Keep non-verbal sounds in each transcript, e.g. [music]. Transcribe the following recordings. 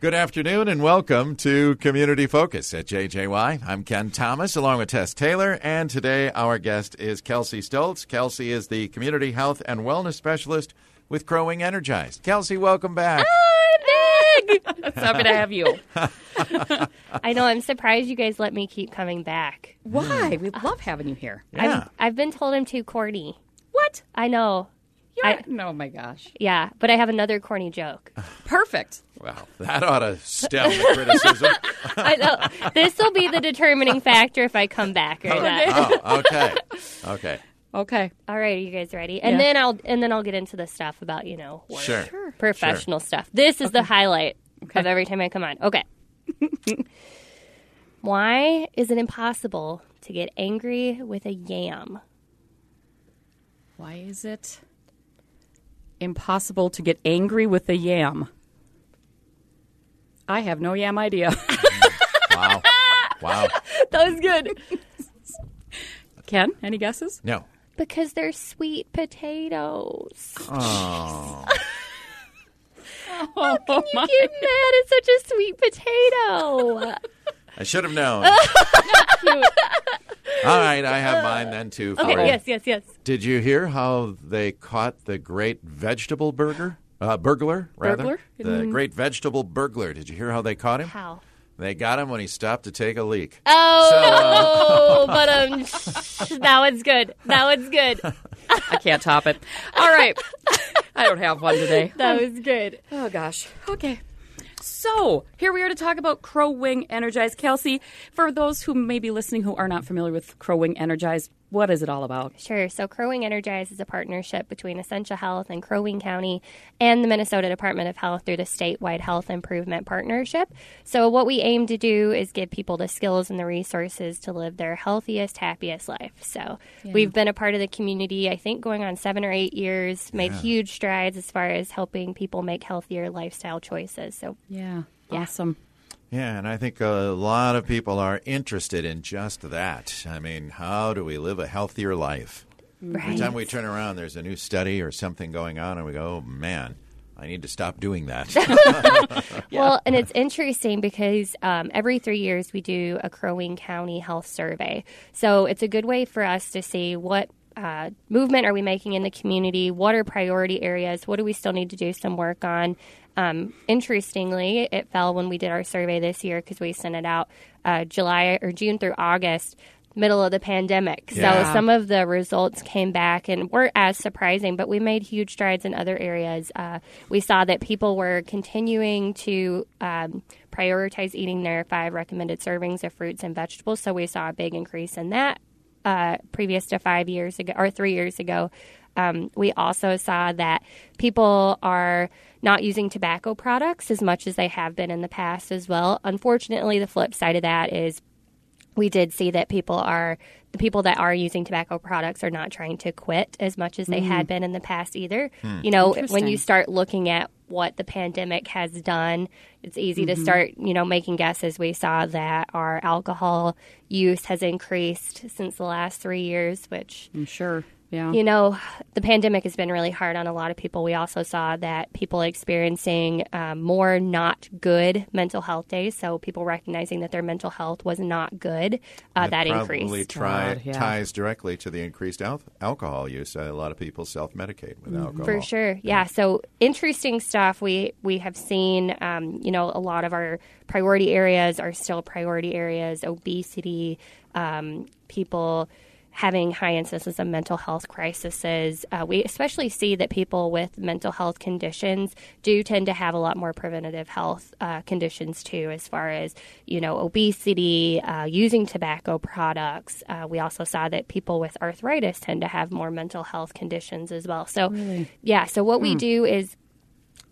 Good afternoon and welcome to Community Focus at JJY. I'm Ken Thomas along with Tess Taylor, and today our guest is Kelsey Stoltz. Kelsey is the Community Health and Wellness Specialist with Crow Wing Energized. Kelsey, welcome back. Ah, Hi, Big! [laughs] So happy to have you. [laughs] I know, I'm surprised you guys let me keep coming back. Why? We love having you here. Yeah. I've, I've been told I'm too corny. What? I know. You're, I- oh my gosh. Yeah, but I have another corny joke. [laughs] Perfect. Well, that ought to stem the criticism. [laughs] I know. This will be the determining factor if I come back or oh, not. oh, okay. Okay. Okay. All right, are you guys ready? And Yeah. then I'll and then I'll get into the stuff about, you know, work. Sure. professional stuff. This is the highlight Okay. of every time I come on. Okay. [laughs] Why is it impossible to get angry with a yam? Why is it impossible to get angry with a yam? I have no yam idea. [laughs] Wow. Wow. [laughs] That was good. Ken, any guesses? No. Because they're sweet potatoes. [laughs] Oh. Oh, my. Get mad at such a sweet potato. I should have known. [laughs] All right, I have mine then too for Okay, you. yes, yes, yes. Did you hear how they caught the great vegetable burger? Uh, burglar, rather. Burglar? The great vegetable burglar. Did you hear how they caught him? How? They got him when he stopped to take a leak. Oh, [laughs] but um, [laughs] that one's good. That one's good. I can't top it. All right. I don't have one today. That was good. Oh gosh. Okay. So here we are to talk about Crow Wing Energized. Kelsey, for those who may be listening who are not familiar with Crow Wing Energized, what is it all about? Sure. So Crow Wing Energize is a partnership between Essentia Health and Crow Wing County and the Minnesota Department of Health through the statewide health improvement partnership. So what we aim to do is give people the skills and the resources to live their healthiest, happiest life. So we've been a part of the community, I think, going on seven or eight years, made huge strides as far as helping people make healthier lifestyle choices. So Yeah. Awesome. Yeah, and I think a lot of people are interested in just that. I mean, how do we live a healthier life? Every time we turn around, there's a new study or something going on, and we go, oh, man, I need to stop doing that. [laughs] [laughs] Well, and it's interesting because um, every three years we do a Crow Wing County health survey. So it's a good way for us to see what uh, movement are we making in the community, what are priority areas, what do we still need to do some work on. Um, interestingly, it fell when we did our survey this year because we sent it out uh, July or June through August. Middle of the pandemic. Yeah. So some of the results came back and weren't as surprising, but we made huge strides in other areas. Uh, we saw that people were continuing to um, prioritize eating their five recommended servings of fruits and vegetables. So we saw a big increase in that uh, previous to five years ago or three years ago. Um, we also saw that people are not using tobacco products as much as they have been in the past as well. Unfortunately, the flip side of that is we did see that people are the people that are using tobacco products are not trying to quit as much as they had been in the past either. You know, when you start looking at what the pandemic has done, it's easy to mm-hmm. start, you know, making guesses. We saw that our alcohol use has increased since the last 3 years, which I'm sure. Yeah. you know, the pandemic has been really hard on a lot of people. We also saw that people experiencing um, more not good mental health days. So people recognizing that their mental health was not good, uh, that, probably increased. try, God, yeah. ties directly to the increased al- alcohol use. a lot of people self-medicate with alcohol. For sure, yeah. So interesting stuff. We we have seen, um, you know, a lot of our priority areas are still priority areas. Obesity, um, people having high instances of mental health crises. Uh, we especially see that people with mental health conditions do tend to have a lot more preventative health uh, conditions too, as far as you know, obesity, uh, using tobacco products. Uh, we also saw that people with arthritis tend to have more mental health conditions as well. So, yeah. So what we do is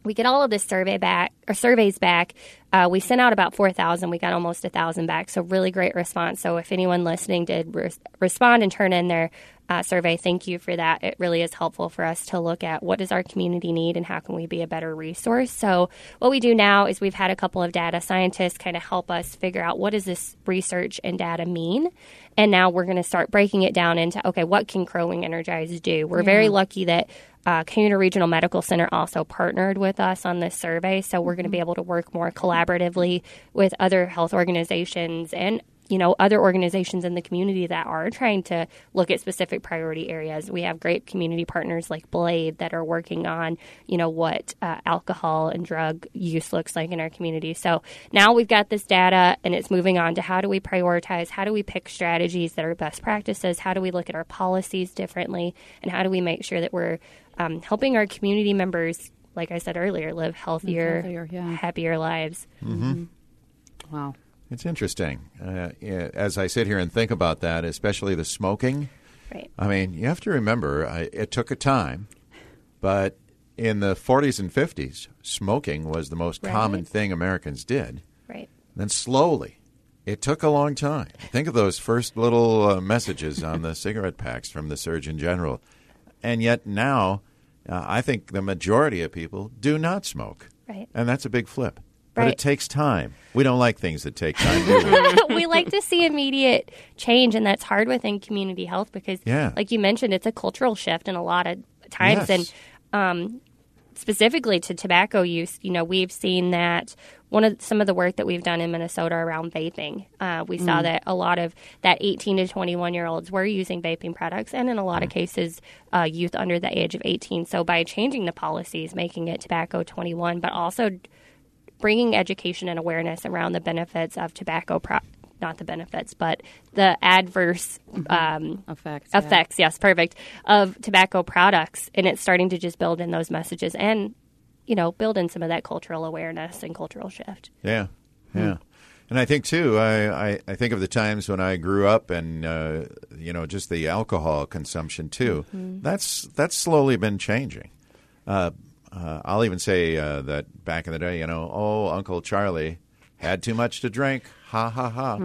we get all of this survey back or surveys back. Uh, we sent out about four thousand. We got almost a thousand back. So really great response. So if anyone listening did res- respond and turn in their uh, survey, thank you for that. It really is helpful for us to look at what does our community need and how can we be a better resource. So what we do now is we've had a couple of data scientists kind of help us figure out what does this research and data mean, and now we're going to start breaking it down into okay, what can Crow Wing Energize do? We're very lucky that uh, Cuyuna Regional Medical Center also partnered with us on this survey, so we're going to be able to work more collaboratively with other health organizations and you know other organizations in the community that are trying to look at specific priority areas. We have great community partners like Blade that are working on you know what uh, alcohol and drug use looks like in our community. So now we've got this data and it's moving on to how do we prioritize? How do we pick strategies that are best practices? How do we look at our policies differently? And how do we make sure that we're um, helping our community members? Like I said earlier, live healthier, healthier, yeah. happier lives. Wow. It's interesting. Uh, as I sit here and think about that, especially the smoking, Right. I mean, you have to remember I, it took a time, but in the 40s and 50s, smoking was the most Right. common thing Americans did. Right. Then slowly, it took a long time. Think of those first little uh, messages on the [laughs] cigarette packs from the Surgeon General. And yet now, uh, I think the majority of people do not smoke. Right. And that's a big flip. But Right. it takes time. We don't like things that take time, do we? [laughs] we like to see immediate change, and that's hard within community health because, Yeah. like you mentioned, it's a cultural shift in a lot of times. Yes. And um, specifically to tobacco use, you know, we've seen that one of some of the work that we've done in Minnesota around vaping, uh, we saw that a lot of that 18 to 21 year olds were using vaping products, and in a lot of cases, uh, youth under the age of 18. So by changing the policies, making it tobacco 21, but also bringing education and awareness around the benefits of tobacco pro- not the benefits but the adverse um, Effects. yeah. effects yes perfect of tobacco products and it's starting to just build in those messages and you know build in some of that cultural awareness and cultural shift Yeah, yeah. And I think too, I, I, I think of the times when I grew up, and uh, you know, just the alcohol consumption too. That's that's slowly been changing. Uh, uh, I'll even say uh, that back in the day, you know, oh, Uncle Charlie had too much to drink. Ha ha ha.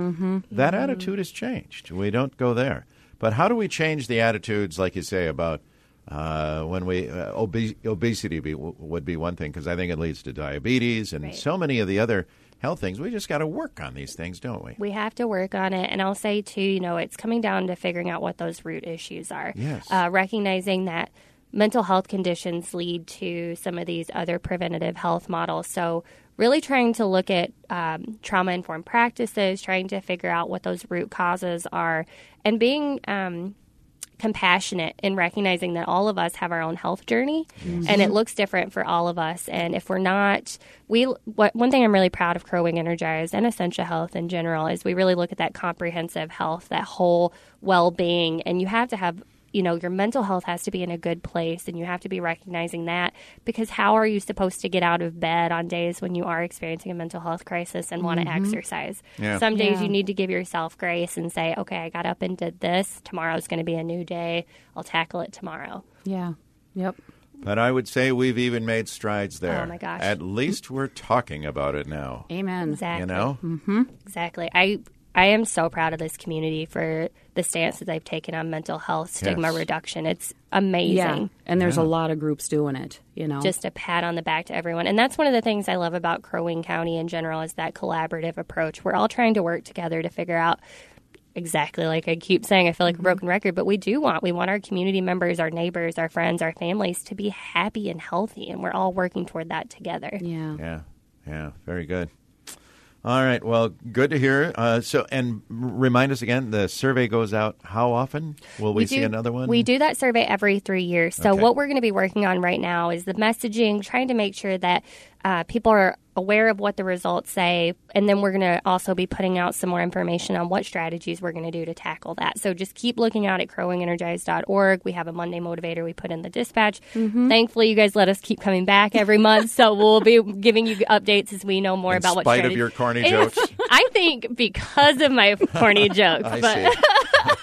That attitude has changed. We don't go there. But how do we change the attitudes, like you say, about uh, when we uh, obe- obesity be, would be one thing because I think it leads to diabetes and Right. so many of the other health things. We just got to work on these things, don't we? we have to work on it and i'll say too you know it's coming down to figuring out what those root issues are Yes. uh, recognizing that mental health conditions lead to some of these other preventative health models. So really trying to look at um, trauma informed practices trying to figure out what those root causes are and being um, compassionate in recognizing that all of us have our own health journey and it looks different for all of us. And if we're not we what one thing i'm really proud of Crow Wing Energized and essentia health in general is we really look at that comprehensive health that whole well-being and you have to have you know your mental health has to be in a good place and you have to be recognizing that because how are you supposed to get out of bed on days when you are experiencing a mental health crisis and want to mm-hmm. exercise Yeah. some days Yeah. you need to give yourself grace and say okay i got up and did this tomorrow's going to be a new day i'll tackle it tomorrow Yeah. Yep. But I would say we've even made strides oh there. Oh, my gosh. At least we're talking about it now. Amen. exactly You know? Mm-hmm. exactly i i am so proud of this community for the stance that they've taken on mental health stigma Yes. reduction it's amazing Yeah. And there's a lot of groups doing it, you know. just a pat on the back to everyone. And that's one of the things I love about Crow Wing County in general is that collaborative approach. We're all trying to work together to figure out exactly like I keep saying, I feel like a broken record, but we do want we want our community members, our neighbors, our friends, our families to be happy and healthy and we're all working toward that together. yeah. Yeah, yeah, very good. All right, well, good to hear. Uh, so, and remind us again, the survey goes out how often? Will we, see do, another one? We do that survey every three years. So Okay. what we're going to be working on right now is the messaging, trying to make sure that uh, people are aware of what the results say, and then we're going to also be putting out some more information on what strategies we're going to do to tackle that. So just keep looking out at crowwingenergize.org. We have a Monday motivator we put in the dispatch. Mm-hmm. Thankfully, you guys let us keep coming back every month, so we'll be giving you updates as we know more In about what spite of strategy- your corny jokes. [laughs] I think because of my corny [laughs] jokes, I but see. [laughs]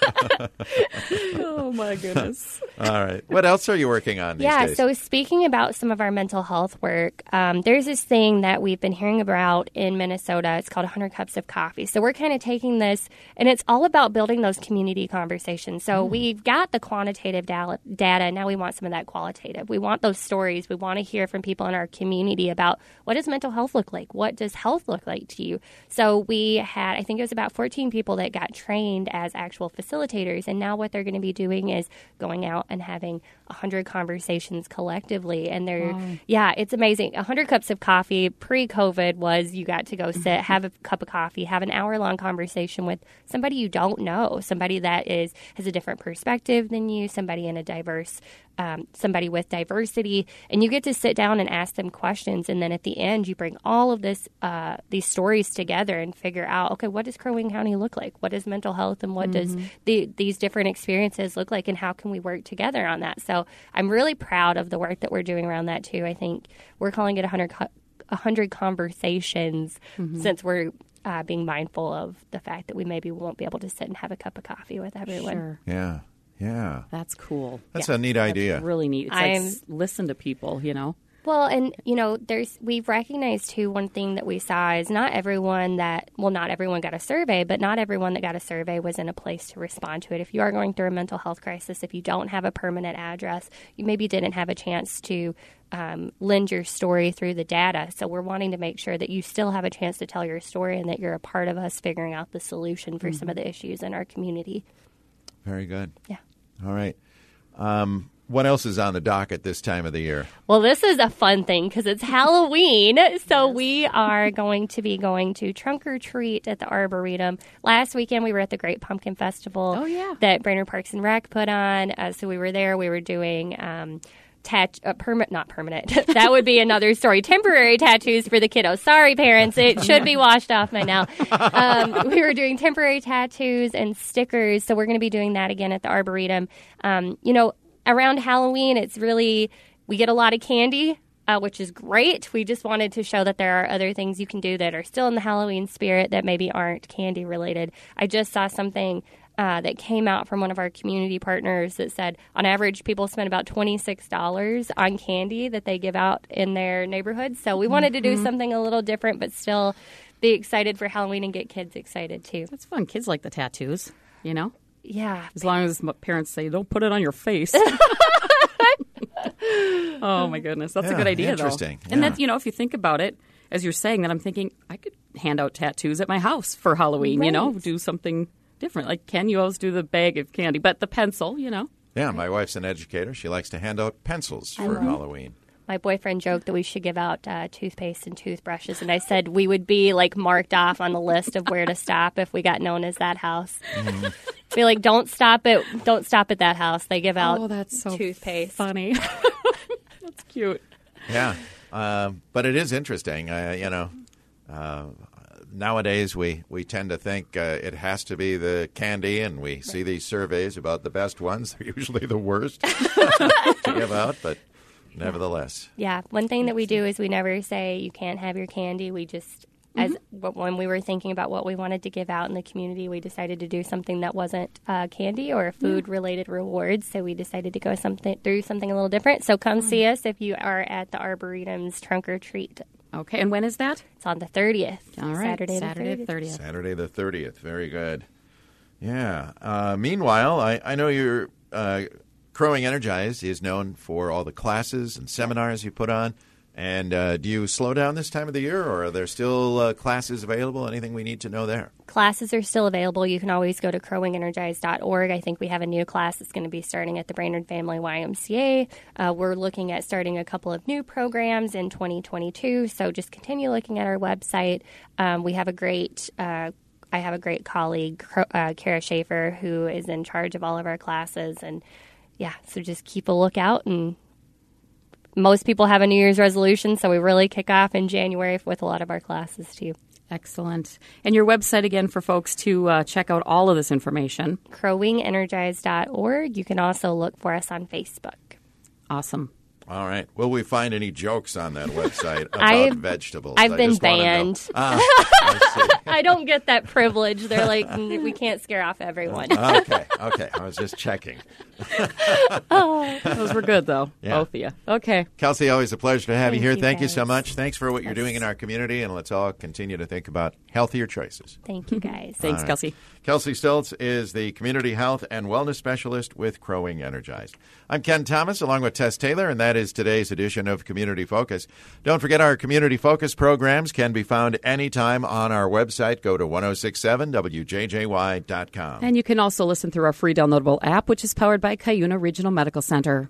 Oh my goodness. [laughs] All right. What else are you working on these yeah, days? so speaking about some of our mental health work, um, there's this thing that we've been hearing about in Minnesota. It's called 100 Cups of Coffee. So we're kind of taking this, and it's all about building those community conversations. So we've got the quantitative da- data. Now we want some of that qualitative. We want those stories. We want to hear from people in our community about what does mental health look like? What does health look like to you? So we had, I think it was about 14 people that got trained as actual facilitators. And now what they're going to be doing is going out and having 100 conversations collectively. And they're, yeah, it's amazing. 100 cups of coffee pre COVID was you got to go mm-hmm. sit, have a cup of coffee, have an hour long conversation with somebody you don't know, somebody that is has a different perspective than you, somebody in a diverse um, somebody with diversity, and you get to sit down and ask them questions, and then at the end, you bring all of this uh, these stories together and figure out, okay, what does Crow Wing County look like? What is mental health, and what does the, these different experiences look like, and how can we work together on that? So I'm really proud of the work that we're doing around that too. I think we're calling it 100, co- 100 conversations since we're uh, being mindful of the fact that we maybe won't be able to sit and have a cup of coffee with everyone. Sure. Yeah. Yeah. That's cool. That's a neat idea. That's really neat. It's I'm- s- listen to people, you know? Well, and you know, there's we've recognized too. One thing that we saw is not everyone that well, not everyone got a survey, but not everyone that got a survey was in a place to respond to it. If you are going through a mental health crisis, if you don't have a permanent address, you maybe didn't have a chance to um, lend your story through the data. So we're wanting to make sure that you still have a chance to tell your story and that you're a part of us figuring out the solution for some of the issues in our community. Very good. Yeah. All right. Um, what else is on the docket this time of the year? Well, this is a fun thing because it's [laughs] Halloween. So we are going to be going to trunk or treat at the Arboretum. Last weekend we were at the Great Pumpkin Festival. Oh, yeah. That Brainerd Parks and Rec put on. Uh, so we were there. We were doing. Um, Tat- uh, not permanent. [laughs] that would be another story. Temporary tattoos for the kiddos. Sorry, parents. It should be washed off by now. Um, [laughs] we were doing temporary tattoos and stickers, so we're going to be doing that again at the Arboretum. Um, you know, around Halloween, it's really we get a lot of candy, uh, which is great. We just wanted to show that there are other things you can do that are still in the Halloween spirit that maybe aren't candy related. I just saw something. Uh, that came out from one of our community partners that said on average people spend about $26 on candy that they give out in their neighborhoods so we wanted to do something a little different but still be excited for halloween and get kids excited too That's fun. Kids like the tattoos, you know? yeah As long as m- parents say, don't put it on your face. [laughs] [laughs] oh, my goodness. That's a good idea, interesting. though. And Yeah. that's, you know, if you think about it, as you're saying that, I'm thinking I could hand out tattoos at my house for Halloween, you know, do something different. Like can you always do the bag of candy, but the pencil, you know. Yeah, my wife's an educator. She likes to hand out pencils for Halloween. my boyfriend joked that we should give out uh, toothpaste and toothbrushes, and I said we would be like marked off on the list of where to stop if we got known as that house. Be like, don't stop at don't stop at that house. They give out oh, that's so toothpaste. funny. [laughs] that's cute. Yeah, um, but it is interesting. Uh, you know, uh, nowadays we, we tend to think uh, it has to be the candy, and we see these surveys about the best ones. [laughs] They're usually the worst [laughs] to give out, but nevertheless, Yeah, one thing that we do is we never say you can't have your candy. We just as but when we were thinking about what we wanted to give out in the community, we decided to do something that wasn't uh, candy or food related rewards. So we decided to go something through something a little different. So come see us if you are at the Arboretum's trunk or treat. Okay, and when is that? It's on the thirtieth. All right, Saturday, Saturday the the 30th. 30th. Saturday the 30th. Very good. Yeah. Uh, meanwhile, I, I know your uh, Crow Wing Energized is known for all the classes and seminars you put on. And uh, do you slow down this time of the year, or are there still uh, classes available? Anything we need to know there? Classes are still available. You can always go to crowwingenergize.org. I think we have a new class that's going to be starting at the Brainerd Family YMCA. Uh, we're looking at starting a couple of new programs in 2022. So just continue looking at our website. Um, we have a great. Uh, I have a great colleague, uh, Kara Schaefer, who is in charge of all of our classes, and yeah, so just keep a lookout. And most people have a New Year's resolution, so we really kick off in January with a lot of our classes too. Excellent. And your website again for folks to uh, check out all of this information. crowwingenergize.org. You can also look for us on Facebook. Awesome. All right. Will we find any jokes on that website [laughs] about I've- vegetables? I've I been just wanna know. banned. Ah, [laughs] I. I don't get that privilege. They're like, "Mm, we can't scare off everyone. [laughs] okay, okay. I was just checking. Those were good, though. Yeah. Both of you. Okay. Kelsey, always a pleasure to have you here. you, Thank you so much. Thanks for what you're doing in our community, and let's all continue to think about healthier choices. Thank you, guys. Thanks, All right. Kelsey. Kelsey Stoltz is the Community Health and Wellness Specialist with Crow Wing Energized. I'm Ken Thomas, along with Tess Taylor, and that is today's edition of Community Focus. Don't forget our Community Focus programs can be found anytime on our website. Go to 1067wjjy.com. And you can also listen through our free downloadable app, which is powered by Cuyuna Regional Medical Center.